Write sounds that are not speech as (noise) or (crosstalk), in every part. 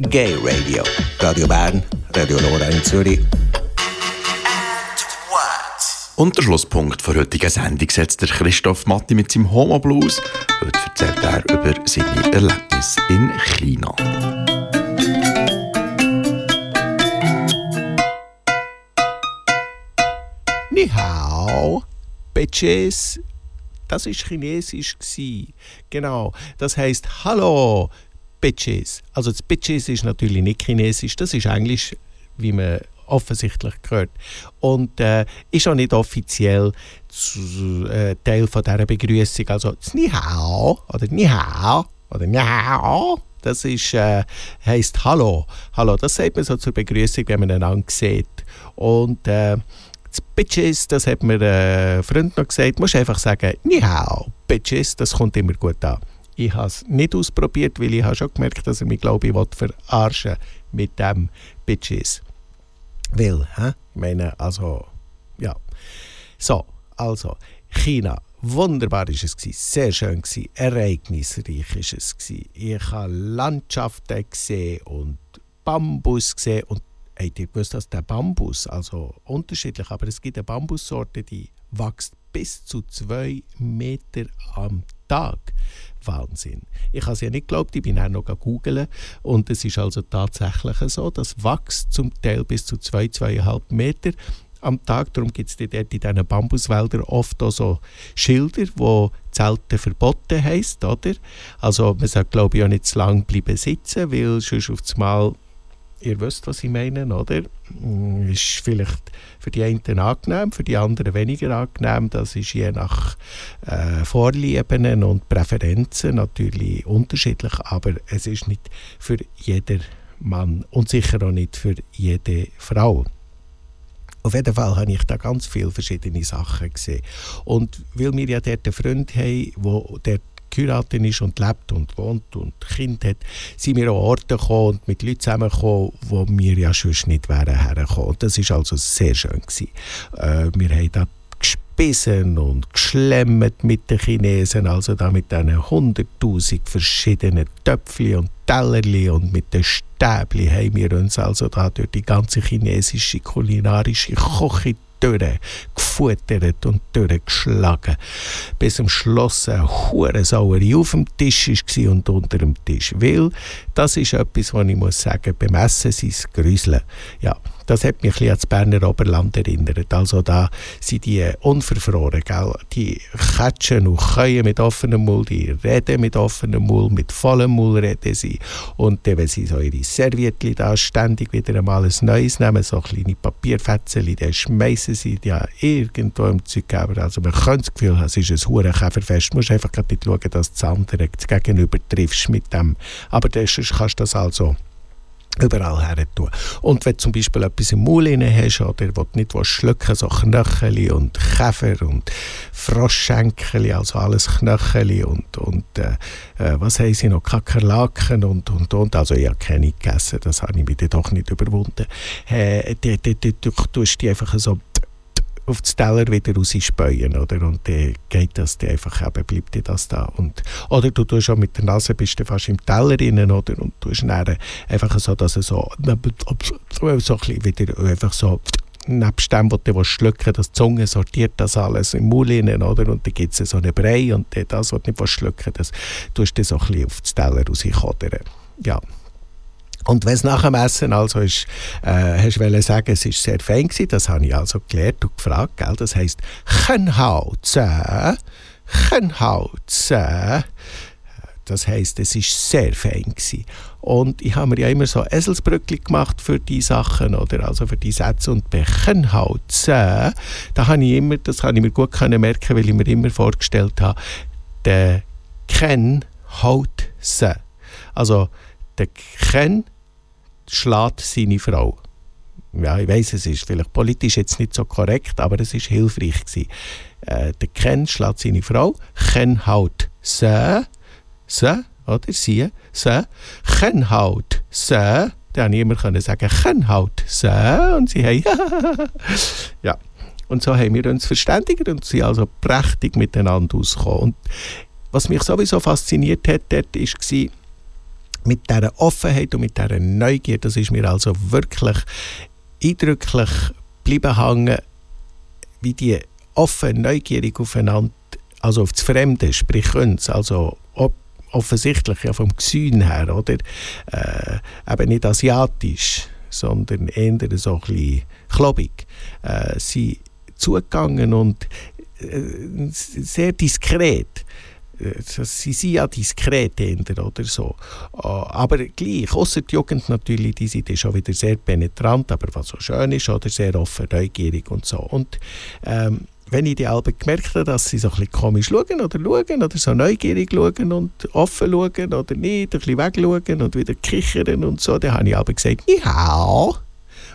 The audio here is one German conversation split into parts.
Gay Radio. Radio Bern, Radio Nora in Zürich. Und der Schlusspunkt für heutigen Sendung setzt der Christoph Matti mit seinem Homo Blues. Heute erzählt er über seine Erlebnisse in China. Ni hao, Bitches. Das war Chinesisch. Genau. Das heißt Hallo, Bitches. Also das Bitches ist natürlich nicht Chinesisch, das ist Englisch, wie man offensichtlich gehört. Und äh, ist auch nicht offiziell zu, äh, Teil von dieser Begrüßung. Also das Ni Hao oder Ni Hao oder Ni Hao. Das ist, äh, heisst Hallo. Hallo, das sagt man so zur Begrüßung, wenn man einander sieht. Und äh, das Bitches, das hat mir ein Freund noch gesagt, musst einfach sagen, Ni Hao, Bitches, das kommt immer gut an. Ich habe es nicht ausprobiert, weil ich habe schon gemerkt, dass er mich, glaube ich, verarschen mit dem Bitches. Weil, hä? ich meine, also, ja. So, also, China. Wunderbar war es sehr schön ereignisreich war es Ich habe Landschaften gesehen und Bambus gesehen und habt ihr gewusst, dass der Bambus, also unterschiedlich, aber es gibt eine Bambussorte, die wächst bis zu zwei Meter am Tag. Wahnsinn. Ich habe es ja nicht geglaubt, ich bin auch noch googeln und es ist also tatsächlich so, das wächst zum Teil bis zu zwei, zweieinhalb Meter am Tag. Darum gibt es dort in diesen Bambuswäldern oft auch so Schilder, wo Zelten verboten heisst, oder? Also man sagt, glaube ich, auch nicht zu lange bleiben sitzen, weil sonst auf einmal ihr wisst, was ich meine, oder? Mm, ist vielleicht für die einen angenehm, für die anderen weniger angenehm. Das ist je nach äh, Vorlieben und Präferenzen natürlich unterschiedlich, aber es ist nicht für jeden Mann und sicher auch nicht für jede Frau. Auf jeden Fall habe ich da ganz viele verschiedene Sachen gesehen. Und weil wir ja dort einen Freund haben, der dort geheiratet ist und lebt und wohnt und Kind hat, sind wir an Orte gekommen und mit Leuten zusammengekommen, wo wir ja sonst nicht wären hergekommen. Und das war also sehr schön. Gewesen. Äh, wir haben da gespissen und geschlemmt mit den Chinesen, also da mit diesen hunderttausend verschiedenen Töpfchen und Tellerli und mit den Stäbli haben wir uns also da durch die ganze chinesische kulinarische Küche durchgefuttert und durchgeschlagen. Bis am Schluss eine Hurensauerei auf dem Tisch war und unter dem Tisch. Weil das ist etwas, was ich muss sagen, beim Essen sein Grüseln. Ja, das hat mich ein an das Berner Oberland erinnert. Also da sind die unverfroren, gell? die Kätschen und Käuen mit offenem Mund, die reden mit offenem Mund, mit vollem Mund reden sie. Und dann, wenn sie so ihre Serviettchen da ständig wieder einmal ein neues nehmen, so kleine Papierfetzen, dann schmeißen sie ja irgendwo im Zeug Also man könnte das Gefühl haben, es ist ein Hurenkäferfest. Du musst einfach nicht schauen, dass du das andere gegenüber triffst mit dem. Aber dann kannst du das also überall her tun. Und wenn du zum Beispiel etwas im Maul hast oder du nicht schlucken so Knöcheli und Käfer und Froschschenkel, also alles Knöcheli und, und äh, äh, was haben sie noch, Kakerlaken und, und, und, also ich habe keine gegessen, das habe ich mir doch nicht überwunden. Äh, die, die, die, du tust die einfach so auf den Teller wieder rausspäuen, oder? Und dann geht das dann einfach, eben bleibt dir das da. Und, oder du tust auch mit der Nase, bist du fast im Teller drin, oder? Und tust einfach so, dass er so, so ein bisschen wieder einfach so nebst dem, was du schlucken die Zunge sortiert das alles im Mund rein, oder? Und dann gibt es so einen Brei und das, was du nicht schlucken das tust du so ein bisschen auf den Teller rauskodern. Ja, und wenn es nach dem Essen also ist, äh, hast du sagen, es ist sehr fein gewesen, das habe ich also gelernt und gefragt, gell? das heisst Chenhao Zhe, Chenhao Zhe, das heisst, es ist sehr fein gewesen. Und ich habe mir ja immer so Eselsbrückli gemacht für die Sachen, oder? Also für die Sätze. Und bei Chenhao Zhe, da habe ich immer, das kann ich mir gut merken, weil ich mir immer vorgestellt habe, der Ken haut se. Also der Ken schlägt seine Frau. Ja, ich weiß, es ist vielleicht politisch jetzt nicht so korrekt, aber es ist hilfreich gewesen. Äh, der Ken schlägt seine Frau, Ken haut se, se, oder sie, se, Ken haut se, da habe ich immer können sagen, Ken haut se, und sie haben, (laughs) ja. Und so haben wir uns verständigt und sind also prächtig miteinander ausgekommen. Und was mich sowieso fasziniert hat, dort war, mit dieser Offenheit und mit dieser Neugier, das ist mir also wirklich eindrücklich bleiben hängen, wie die offen, neugierig aufeinander, also auf das Fremde, sprich uns, also offensichtlich ja vom Gesehen her, oder? Äh, eben nicht asiatisch, sondern eher so ein bisschen klobig, äh, sie zugegangen und äh, sehr diskret sie sind ja diskret oder so. Ah, aber gleich, außer die Jugend natürlich, die sind schon wieder sehr penetrant, aber was so schön ist, oder sehr offen, neugierig und so. Und ähm, wenn ich die Alben gemerkt habe, dass sie so ein bisschen komisch schauen oder schauen oder so neugierig schauen und offen schauen oder nicht, ein bisschen wegschauen und wieder kichern und so, dann habe ich Alben gesagt, ja.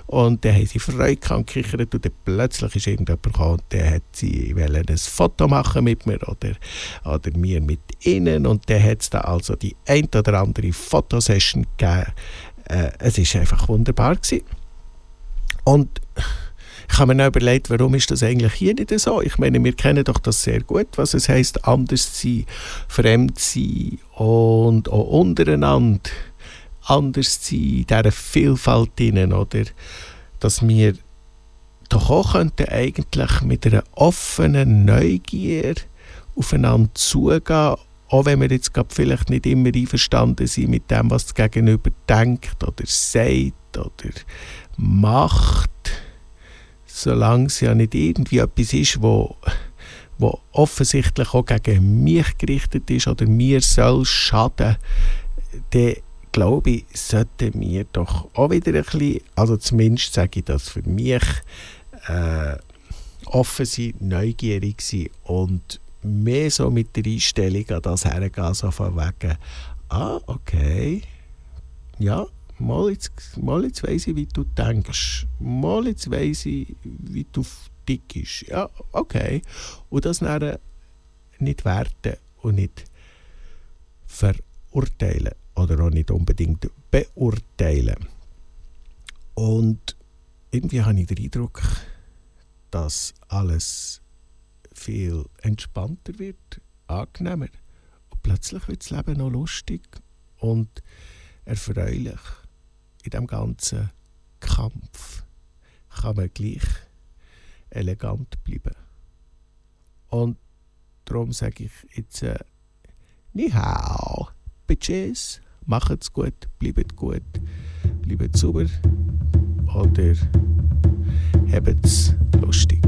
Und dann haben sie Freude gekichert und dann plötzlich ist irgendjemand gekommen und dann hat sie ein Foto machen mit mir oder, oder mir mit ihnen und dann hat es da also die ein oder andere Fotosession gegeben. Äh, es war einfach wunderbar gewesen. Und ich habe mir überlegt, warum ist das eigentlich hier nicht so? Ich meine, wir kennen doch das sehr gut, was es heißt, anders sein, fremd sein und auch untereinander anders sein, in dieser Vielfalt hinein, oder? Dass wir doch auch könnten eigentlich mit einer offenen Neugier aufeinander zugehen, auch wenn wir jetzt gerade vielleicht nicht immer einverstanden sind mit dem, was das Gegenüber denkt oder sagt oder macht, solange es ja nicht irgendwie etwas ist, wo, wo offensichtlich auch gegen mich gerichtet ist oder mir soll schaden, dann glaube ich, sollten wir doch auch wieder ein bisschen, also zumindest sage ich das für mich, äh, offen sein, neugierig sein und mehr so mit der Einstellung an das hergehen, so von wegen, ah, okay, ja, mal jetzt, mal jetzt weiss ich, wie du denkst, mal jetzt weiss ich, wie du dick bist, ja, okay, und das dann nicht werten und nicht verurteilen oder auch nicht unbedingt beurteilen. Und irgendwie habe ich den Eindruck, dass alles viel entspannter wird, angenehmer. Und plötzlich wird das Leben noch lustig und erfreulich. In dem ganzen Kampf kann man gleich elegant bleiben. Und darum sage ich jetzt äh, Ni Bitches macht's gut, bleibt gut, bleibt sauber oder habt's lustig.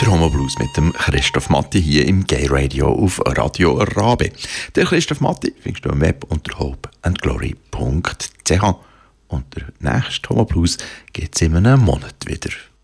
Der Homo Blues mit dem Christoph Matti hier im Gay Radio auf Radio Rabe. Der Christoph Matti findest du im Web unter hopeandglory.ch. Und der nächste Homo Blues gibt es in einem Monat wieder.